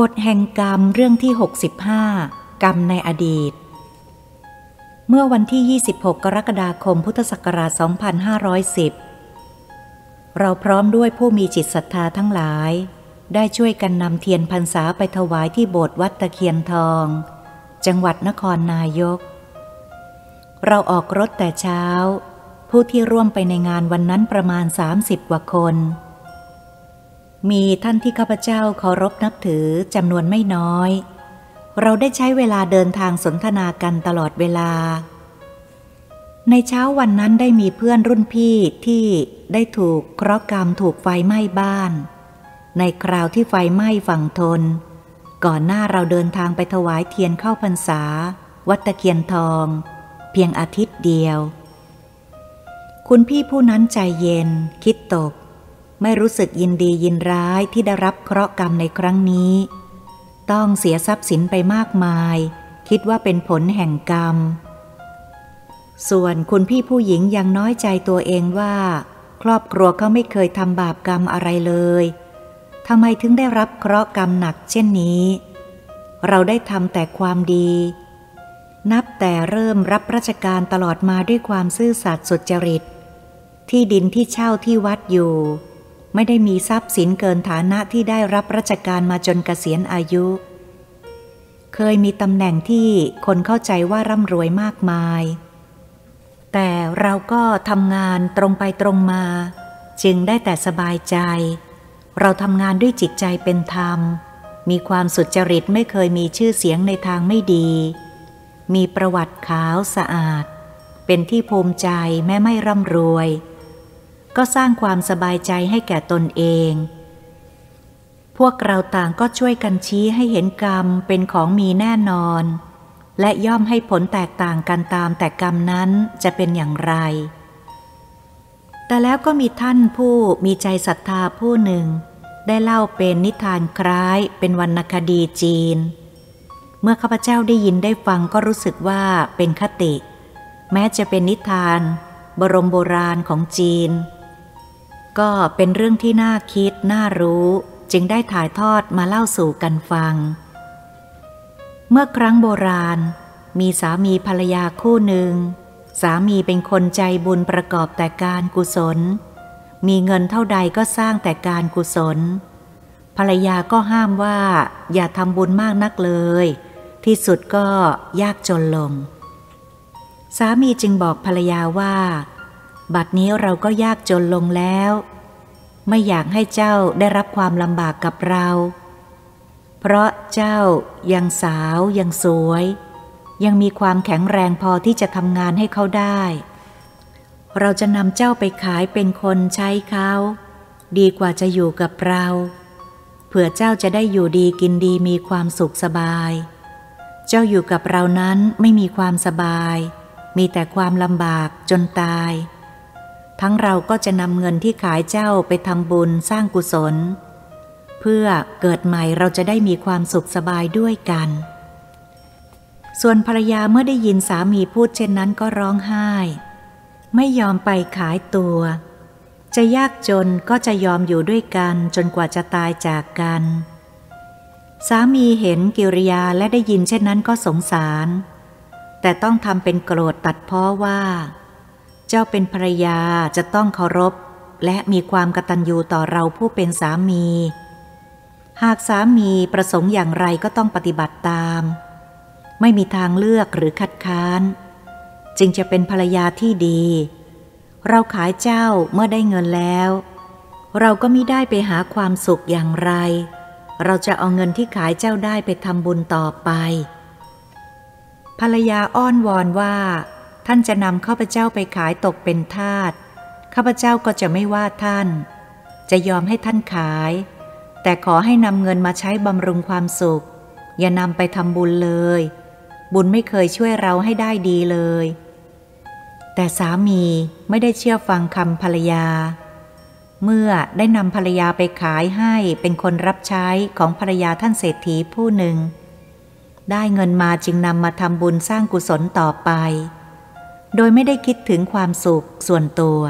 กฎแห่งกรรมเรื่องที่ 65 กรรมในอดีต เมื่อวันที่ 26 กรกฎาคมพุทธศักราช 2510 เราพร้อมด้วยผู้มีจิตศรัทธาทั้งหลาย ได้ช่วยกันนำเทียนพรรษาไปถวายที่โบสถ์วัดตะเคียนทอง จังหวัดนครนายก เราออกรถแต่เช้า ผู้ที่ร่วมไปในงานวันนั้นประมาณ 30กว่าคน มีท่านที่ข้าพเจ้าเคารพนับถือจำนวนไม่น้อย เราได้ใช้เวลาเดินทางสนทนากันตลอดเวลา ในเช้าวันนั้นได้มีเพื่อนรุ่นพี่ที่ได้ถูกเคราะห์กรรมถูกไฟไหม้บ้าน ในคราวที่ไฟไหม้ฝั่งทน ก่อนหน้าเราเดินทางไปถวายเทียนเข้าพรรษา วัดตะเคียนทอง เพียงอาทิตย์เดียว คุณพี่ผู้นั้นใจเย็นคิดตก ไม่รู้สึกยินดียินร้ายที่ได้รับเคราะห์กรรมในครั้งนี้ ต้องเสียทรัพย์สินไปมากมาย คิดว่าเป็นผลแห่งกรรม ส่วนคุณพี่ผู้หญิงยังน้อยใจตัวเองว่า ครอบครัวเขาไม่เคยทำบาปกรรมอะไรเลยทำไมถึงได้รับเคราะห์กรรมหนักเช่นนี้ เราได้ทำแต่ความดี นับแต่เริ่มรับราชการตลอดมาด้วยความซื่อสัตย์สุจริต ที่ดินที่เช่าที่วัดอยู่ ไม่ได้มีทรัพย์สินเกินฐานะที่ได้รับราชการมาจนเกษียณอายุ เคยมีตำแหน่งที่คนเข้าใจว่าร่ำรวยมากมาย แต่เราก็ทำงานตรงไปตรงมา จึงได้แต่สบายใจ เราทำงานด้วยจิตใจเป็นธรรม มีความสุจริตไม่เคยมีชื่อเสียงในทางไม่ดี มีประวัติขาวสะอาด เป็นที่ภูมิใจแม้ไม่ร่ำรวย ก็สร้างความสบายใจให้แก่ตนเอง พวกเราต่างก็ช่วยกันชี้ให้เห็นกรรมเป็นของมีแน่นอน และย่อมให้ผลแตกต่างกันตามแต่กรรมนั้นจะเป็นอย่างไร แต่แล้วก็มีท่านผู้มีใจศรัทธาผู้หนึ่ง ได้เล่าเป็นนิทานคล้ายเป็นวรรณคดีจีน เมื่อข้าพเจ้าได้ยินได้ฟังก็รู้สึกว่าเป็นคติ แม้จะเป็นนิทาน บรมโบราณของจีน ก็เป็นเรื่องที่น่าคิดน่ารู้ จึงได้ถ่ายทอดมาเล่าสู่กันฟัง เมื่อครั้งโบราณ มีสามีภรรยาคู่หนึ่ง สามีเป็นคนใจบุญประกอบแต่การกุศล มีเงินเท่าใดก็สร้างแต่การกุศล ภรรยาก็ห้ามว่าอย่าทำบุญมากนักเลย ที่สุดก็ยากจนลง สามีจึงบอกภรรยาว่า บัดนี้เราก็ยากจนลงแล้ว ไม่อยากให้เจ้าได้รับความลำบากกับเรา เพราะเจ้ายังสาวยังสวย ยังมีความแข็งแรงพอที่จะทำงานให้เขาได้ เราจะนำเจ้าไปขายเป็นคนใช้เขา ดีกว่าจะอยู่กับเราเผื่อเจ้าจะได้อยู่ดีกินดีมีความสุขสบาย เจ้าอยู่กับเรานั้นไม่มีความสบาย มีแต่ความลำบากจนตาย ทั้งเราก็จะนำเงินที่ขายเจ้าไปทำบุญสร้างกุศล เพื่อเกิดใหม่เราจะได้มีความสุขสบายด้วยกัน ส่วนภรรยาเมื่อได้ยินสามีพูดเช่นนั้นก็ร้องไห้ ไม่ยอมไปขายตัว จะยากจนก็จะยอมอยู่ด้วยกันจนกว่าจะตายจากกัน สามีเห็นกิริยาและได้ยินเช่นนั้นก็สงสาร แต่ต้องทำเป็นโกรธตัดพ้อว่า เจ้าเป็นภรยาจะต้องเคารพ และมีความกตัญญูต่อเราผู้เป็นสามี หากสามีประสงค์อย่างไรก็ต้องปฏิบัติตาม ไม่มีทางเลือกหรือคัดค้าน จึงจะเป็นภรรยาที่ดี เราขายเจ้าเมื่อได้เงินแล้ว เราก็มิได้ไปหาความสุขอย่างไร เราจะเอาเงินที่ขายเจ้าได้ไปทำบุญต่อไป ภรรยาอ้อนวอนว่า ท่านจะนำข้าพเจ้าไปขายตกเป็นทาสข้าพเจ้าก็จะไม่ว่าท่าน จะยอมให้ท่านขาย แต่ขอให้นำเงินมาใช้บำรุงความสุข อย่านำไปทำบุญเลย บุญไม่เคยช่วยเราให้ได้ดีเลย แต่สามีไม่ได้เชื่อฟังคำภรรยา เมื่อได้นำภรรยาไปขายให้เป็นคนรับใช้ของภรรยาท่านเศรษฐีผู้หนึ่ง ได้เงินมาจึงนำมาทำบุญสร้างกุศลต่อไป โดยไม่ได้คิดถึงความสุขส่วนตัว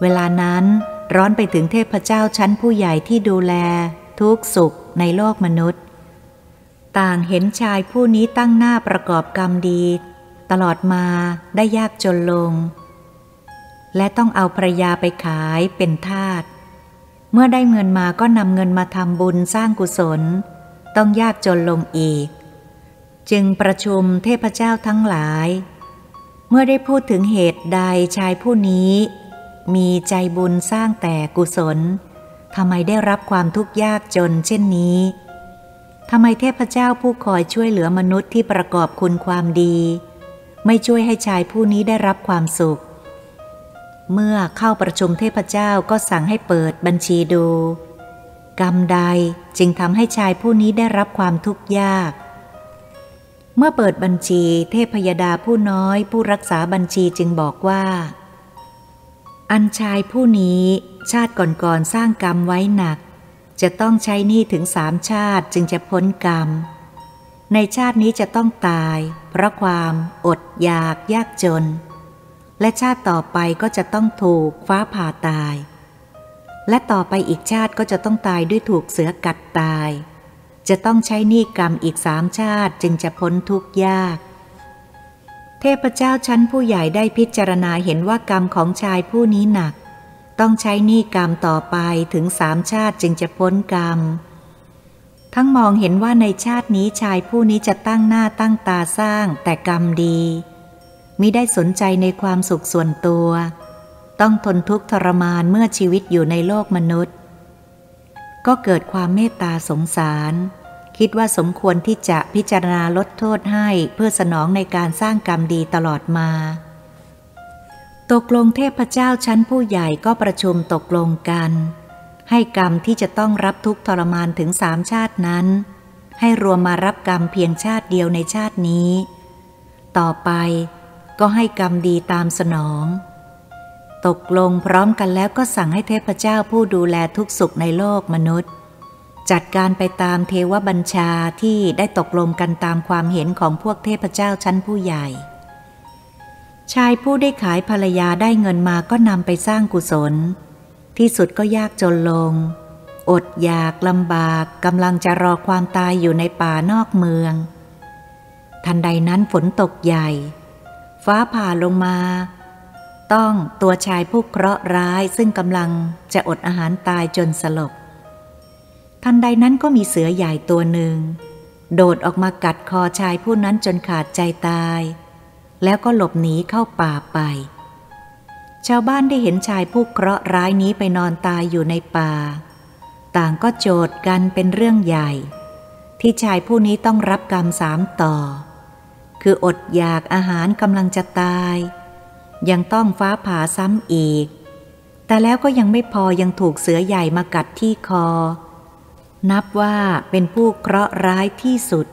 เวลานั้นร้อนไปถึงเทพเจ้าชั้นผู้ใหญ่ที่ดูแล ทุกสุขในโลกมนุษย์ ต่างเห็นชายผู้นี้ตั้งหน้าประกอบกรรมดี ตลอดมาได้ยากจนลง และต้องเอาภรยาไปขายเป็นทาส เมื่อได้เงินมาก็นำเงินมาทำบุญสร้างกุศล ต้องยากจนลงอีก จึงประชุมเทพเจ้าทั้งหลาย เมื่อได้พูดถึงเหตุใดชายผู้นี้ มีใจบุญสร้างแต่กุศลทำไมได้รับความทุกข์ยากจนเช่นนี้ทำไมเทพเจ้าผู้คอยช่วยเหลือมนุษย์ที่ประกอบคุณความดี ไม่ช่วยให้ชายผู้นี้ได้รับความสุข เมื่อเข้าประชุมเทพเจ้าก็สั่งให้เปิดบัญชีดู กรรมใดจึงทำให้ชายผู้นี้ได้รับความทุกข์ยาก เมื่อเปิดบัญชีเทพยดาผู้น้อยผู้รักษาบัญชีจึงบอกว่า อันชายผู้นี้ชาติก่อนๆสร้างกรรมไว้หนัก จะต้องใช้หนี้ถึงสามชาติจึงจะพ้นกรรม ในชาตินี้จะต้องตาย เพราะความอดอยากยากจน และชาติต่อไปก็จะต้องถูกฟ้าผ่าตาย และต่อไปอีกชาติก็จะต้องตายด้วยถูกเสือกัดตาย จะต้องใช้หนี้กรรมอีกสามชาติจึงจะพ้นทุกข์ยาก เทพเจ้าชั้นผู้ใหญ่ได้พิจารณาเห็นว่ากรรมของชายผู้นี้หนัก ต้องใช้หนี้กรรมต่อไปถึงสามชาติจึงจะพ้นกรรม ทั้งมองเห็นว่าในชาตินี้ชายผู้นี้จะตั้งหน้าตั้งตาสร้างแต่กรรมดี มิได้สนใจในความสุขส่วนตัว ต้องทนทุกข์ทรมานเมื่อชีวิตอยู่ในโลกมนุษย์ ก็เกิดความเมตตาสงสาร คิดว่าสมควรที่จะพิจารณาลดโทษให้เพื่อสนองในการสร้างกรรมดีตลอดมา ตกลงเทพเจ้าชั้นผู้ใหญ่ก็ประชุมตกลงกัน ให้กรรมที่จะต้องรับทุกทรมานถึงสามชาตินั้น ให้รวมมารับกรรมเพียงชาติเดียวในชาตินี้ ต่อไป ก็ให้กรรมดีตามสนอง ตกลงพร้อมกันแล้วก็สั่งให้เทพเจ้าผู้ดูแลทุกสุขในโลกมนุษย์ จัดการไปตามเทวบัญชาที่ได้ตกลงกันตามความเห็นของพวกเทพเจ้าชั้นผู้ใหญ่ ชายผู้ได้ขายภรรยาได้เงินมาก็นำไปสร้างกุศล ที่สุดก็ยากจนลง อดอยากลำบากกำลังจะรอความตายอยู่ในป่านอกเมือง ทันใดนั้นฝนตกใหญ่ ฟ้าผ่าลงมา ต้องตัวชายผู้เคราะห์ร้ายซึ่งกำลังจะอดอาหารตายจนสลบ ทันใดนั้นก็มีเสือใหญ่ตัวหนึ่ง โดดออกมากัดคอชายผู้นั้นจนขาดใจตาย แล้วก็หลบหนีเข้าป่าไป ชาวบ้านได้เห็นชายผู้เคราะห์ร้ายนี้ไปนอนตายอยู่ในป่า ต่างก็โจทย์กันเป็นเรื่องใหญ่ ที่ชายผู้นี้ต้องรับกรรมสามต่อ คืออดอยากอาหารกำลังจะตาย ยังต้องฟ้าผ่าซ้ำอีก แต่แล้วก็ยังไม่พอยังถูกเสือใหญ่มากัดที่คอ นับว่าเป็นผู้เคราะห์ร้ายที่สุด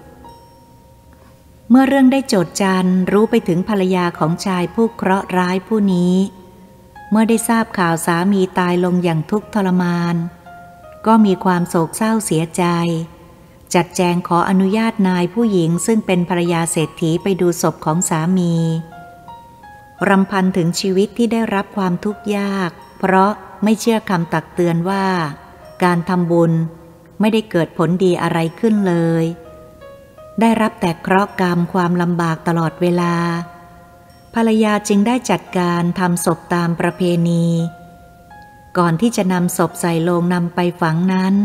เมื่อเรื่องได้โจดจันรู้ไปถึงภรรยาของชายผู้เคราะห์ร้ายผู้นี้ เมื่อได้ทราบข่าวสามีตายลงอย่างทุกข์ทรมาน ก็มีความโศกเศร้าเสียใจ จัดแจงขออนุญาตนายผู้หญิงซึ่งเป็นภรยาเศรษฐีไปดูศพของสามีรำพันถึงชีวิตที่ได้รับความทุกข์ยาก เพราะไม่เชื่อคำตักเตือนว่า การทำบุญไม่ได้เกิดผลดีอะไรขึ้นเลย ได้รับแต่เคราะห์กรรมความลำบากตลอดเวลา ภรรยาจึงได้จัดการทำศพตามประเพณี ก่อนที่จะนำศพใส่โลงนำไปฝังนั้น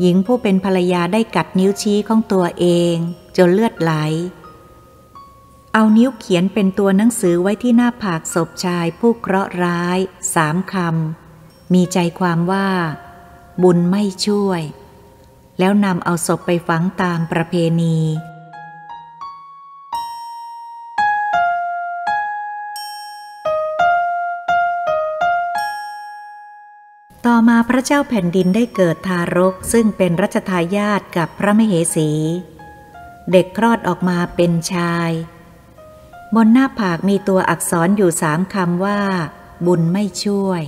หญิงผู้เป็นภรรยาได้กัดนิ้วชี้ของตัวเอง จนเลือดไหล เอานิ้วเขียนเป็นตัวหนังสือไว้ที่หน้าผากศพชายผู้เคราะห์ร้ายสามคำ มีใจความว่า บุญไม่ช่วย แล้วนำเอาศพไปฝังตามประเพณี ต่อมาพระเจ้าแผ่นดินได้เกิดทารกซึ่งเป็นรัชทายาทกับพระมเหสี เด็กคลอดออกมาเป็นชาย บนหน้าผากมีตัวอักษรอยู่สามคำว่า บุญไม่ช่วย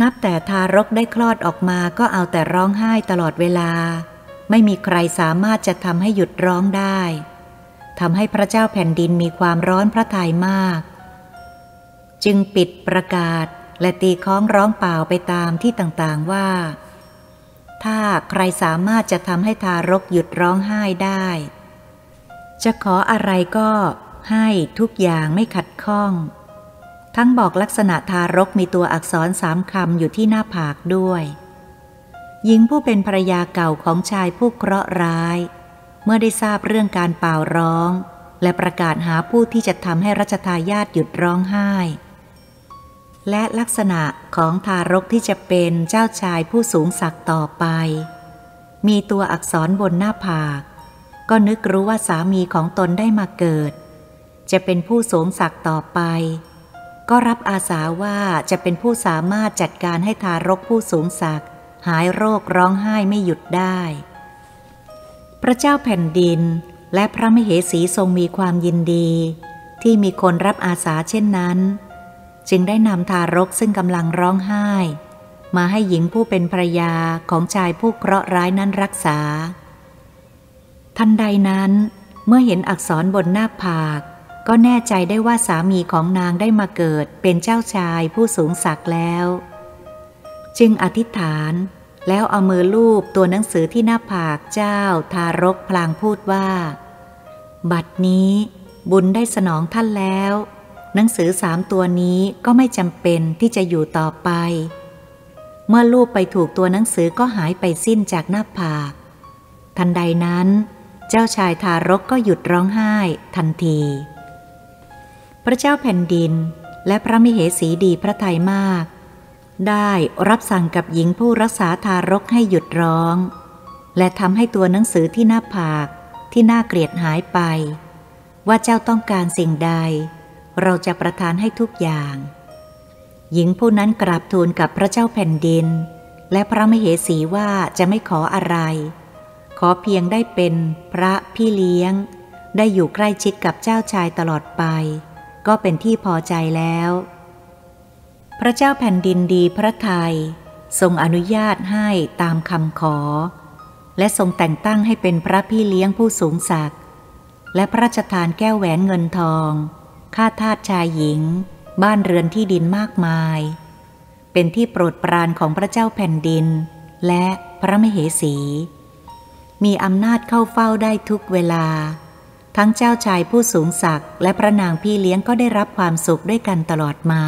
นับแต่ทารกได้คลอดออกมาก็เอาแต่ร้องไห้ตลอดเวลา ไม่มีใครสามารถจะทำให้หยุดร้องได้ทำให้พระเจ้าแผ่นดินมีความร้อนพระทัยมาก จึงปิดประกาศ และตีค้องร้องเปล่าไปตามที่ต่างๆว่า ถ้าใครสามารถจะทำให้ทารกหยุดร้องไห้ได้ จะขออะไรก็ให้ทุกอย่างไม่ขัดข้อง ทั้งบอกลักษณะทารกมีตัวอักษรสามคำอยู่ที่หน้าผากด้วย หญิงผู้เป็นภรรยาเก่าของชายผู้เคราะห์ร้าย เมื่อได้ทราบเรื่องการเป่าร้อง และประกาศหาผู้ที่จะทำให้รัชทายาทหยุดร้องไห้ และลักษณะของทารกที่จะเป็นเจ้าชายผู้สูงศักดิ์ต่อไป มีตัวอักษรบนหน้าผาก ก็นึกรู้ว่าสามีของตนได้มาเกิด จะเป็นผู้สูงศักดิ์ต่อไป ก็รับอาสาว่าจะเป็นผู้สามารถจัดการให้ทารกผู้สูงศักดิ์หายโรคร้องไห้ไม่หยุดได้ พระเจ้าแผ่นดินและพระมเหสีทรงมีความยินดี ที่มีคนรับอาสาเช่นนั้น จึงได้นำทารกซึ่งกำลังร้องไห้ มาให้หญิงผู้เป็นภรยาของชายผู้เคราะห์ร้ายนั้นรักษา ทันใดนั้น เมื่อเห็นอักษรบนหน้าผาก ก็แน่ใจได้ว่าสามีของนางได้มาเกิดเป็นเจ้าชายผู้สูงศักดิ์แล้ว จึงอธิษฐานแล้วเอามือลูบตัวหนังสือที่หน้าผากเจ้าทารกพลางพูดว่า บัดนี้บุญได้สนองท่านแล้ว หนังสือสามตัวนี้ก็ไม่จำเป็นที่จะอยู่ต่อไป เมื่อลูบไปถูกตัวหนังสือก็หายไปสิ้นจากหน้าผาก ทันใดนั้น เจ้าชายทารกก็หยุดร้องไห้ทันที พระเจ้าแผ่นดินและพระมิเหสีดีพระทัยมาก ได้รับสั่งกับหญิงผู้รักษาทารกให้หยุดร้อง และทำให้ตัวหนังสือที่หน้าผากที่น่าเกลียดหายไป ว่าเจ้าต้องการสิ่งใด เราจะประทานให้ทุกอย่าง หญิงผู้นั้นกราบทูลกับพระเจ้าแผ่นดิน และพระมเหสีว่าจะไม่ขออะไร ขอเพียงได้เป็นพระพี่เลี้ยง ได้อยู่ใกล้ชิดกับเจ้าชายตลอดไป ก็เป็นที่พอใจแล้ว พระเจ้าแผ่นดินดีพระไทยทรงอนุญาตให้ตามคำขอ และทรงแต่งตั้งให้เป็นพระพี่เลี้ยงผู้สูงศักดิ์และพระราชทานแก้วแหวนเงินทอง ข้าทาสชายหญิง บ้านเรือนที่ดินมากมาย เป็นที่โปรดปรานของพระเจ้าแผ่นดิน และพระมเหสี มีอำนาจเข้าเฝ้าได้ทุกเวลา ทั้งเจ้าชายผู้สูงศักดิ์และพระนางพี่เลี้ยงก็ได้รับความสุขด้วยกันตลอดมา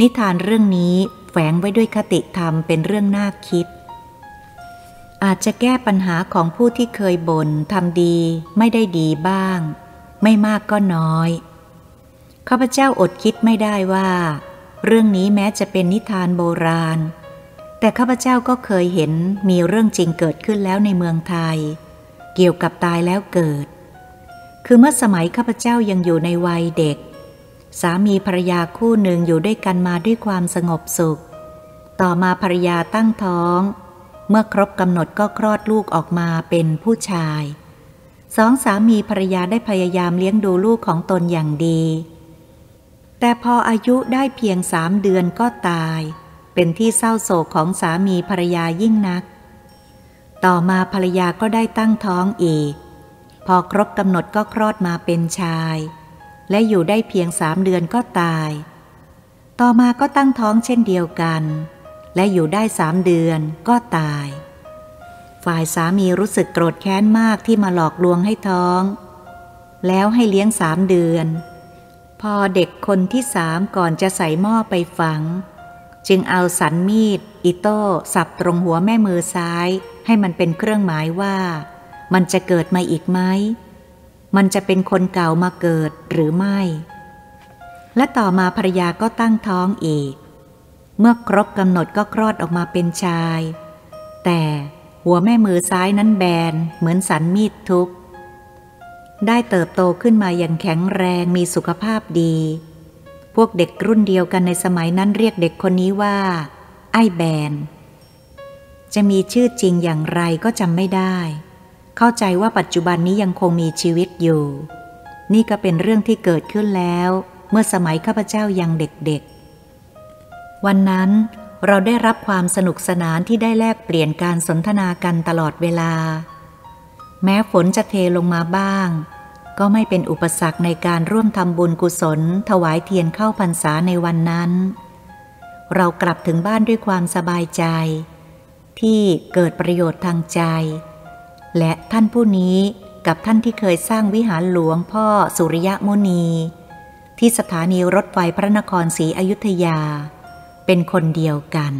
นิทานเรื่องนี้แฝงไว้ด้วยคติธรรมเป็นเรื่องน่าคิดอาจจะแก้ปัญหาของผู้ที่เคยบน่นทำดีไม่ได้ดีบ้าง ไม่มากก็น้อย ข้าพเจ้าอดคิดไม่ได้ว่า เรื่องนี้แม้จะเป็นนิทานโบราณ แต่ข้าพเจ้าก็เคยเห็นมีเรื่องจริงเกิดขึ้นแล้วในเมืองไทย เกี่ยวกับตายแล้วเกิด คือเมื่อสมัยข้าพเจ้ายังอยู่ในวัยเด็ก สามีภรรยาคู่หนึ่งอยู่ด้วยกันมาด้วยความสงบสุข ต่อมาภรรยาตั้งท้อง เมื่อครบกำหนดก็คลอดลูกออกมาเป็นผู้ชายสองสามีภรรยาได้พยายามเลี้ยงดูลูกของตนอย่างดี แต่พออายุได้เพียงสามเดือนก็ตาย เป็นที่เศร้าโศกของสามีภรรยายิ่งนัก ต่อมาภรรยาก็ได้ตั้งท้องอีก พอครบกำหนดก็คลอดมาเป็นชาย และอยู่ได้เพียงสามเดือนก็ตาย ต่อมาก็ตั้งท้องเช่นเดียวกัน และอยู่ได้สามเดือนก็ตาย ฝ่ายสามีรู้สึกโกรธแค้นมากที่มาหลอกลวงให้ท้อง แล้วให้เลี้ยงสามเดือน พอเด็กคนที่สามก่อนจะใส่หม้อไปฝัง จึงเอาสันมีด อิโต้สับตรงหัวแม่มือซ้าย ให้มันเป็นเครื่องหมายว่า มันจะเกิดมาอีกไหมมันจะเป็นคนเก่ามาเกิดหรือไม่ และต่อมาภรรยาก็ตั้งท้องอีก เมื่อครบกำหนดก็คลอดออกมาเป็นชาย แต่หัวแม่มือซ้ายนั้นแบนเหมือนสันมีดทุบ ได้เติบโตขึ้นมาอย่างแข็งแรงมีสุขภาพดี พวกเด็กรุ่นเดียวกันในสมัยนั้นเรียกเด็กคนนี้ว่า ไอ้แบน จะมีชื่อจริงอย่างไรก็จำไม่ได้ เข้าใจว่าปัจจุบันนี้ยังคงมีชีวิตอยู่ นี่ก็เป็นเรื่องที่เกิดขึ้นแล้ว เมื่อสมัยข้าพเจ้ายังเด็กๆ วันนั้นเราได้รับความสนุกสนานที่ได้แลกเปลี่ยนการสนทนากันตลอดเวลา แม้ฝนจะเทลงมาบ้าง ก็ไม่เป็นอุปสรรคในการร่วมทำบุญกุศล ถวายเทียนเข้าพรรษาในวันนั้น เรากลับถึงบ้านด้วยความสบายใจ ที่เกิดประโยชน์ทางใจ และท่านผู้นี้กับท่านที่เคยสร้างวิหารหลวงพ่อสุริยมุนี ที่สถานีรถไฟพระนครศรีอยุธยา เป็นคนเดียวกัน